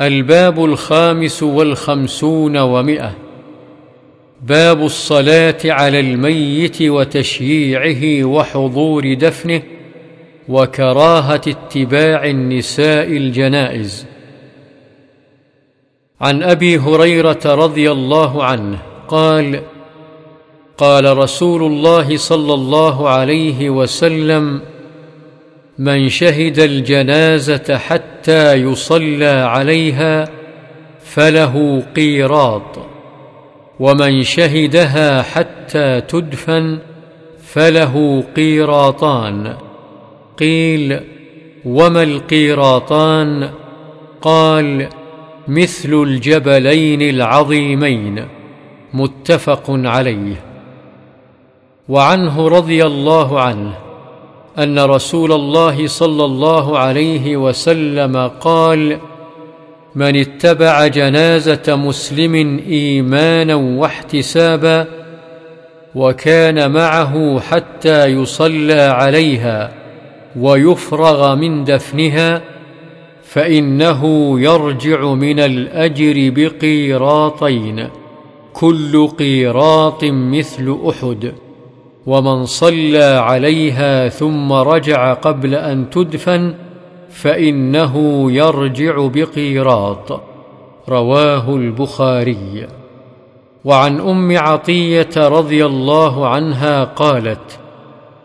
الباب الخامس والخمسون ومئة. باب الصلاة على الميت وتشييعه وحضور دفنه وكراهة اتباع النساء الجنائز. عن أبي هريرة رضي الله عنه قال قال رسول الله صلى الله عليه وسلم من شهد الجنازة حتى يصلى عليها فله قيراط ومن شهدها حتى تدفن فله قيراطان. قيل وما القيراطان؟ قال مثل الجبلين العظيمين متفق عليه. وعنه رضي الله عنه. أن رسول الله صلى الله عليه وسلم قال من اتبع جنازة مسلم إيمانا واحتسابا وكان معه حتى يصلى عليها ويفرغ من دفنها فإنه يرجع من الأجر بقيراطين كل قيراط مثل أحد. ومن صلى عليها ثم رجع قبل أن تدفن فإنه يرجع بقيراط. رواه البخاري. وعن أم عطية رضي الله عنها قالت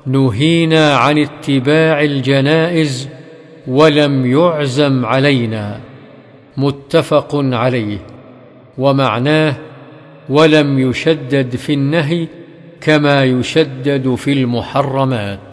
نهينا عن اتباع الجنائز ولم يعزم علينا. متفق عليه. ومعناه ولم يشدد في النهي كما يشدد في المحرمات.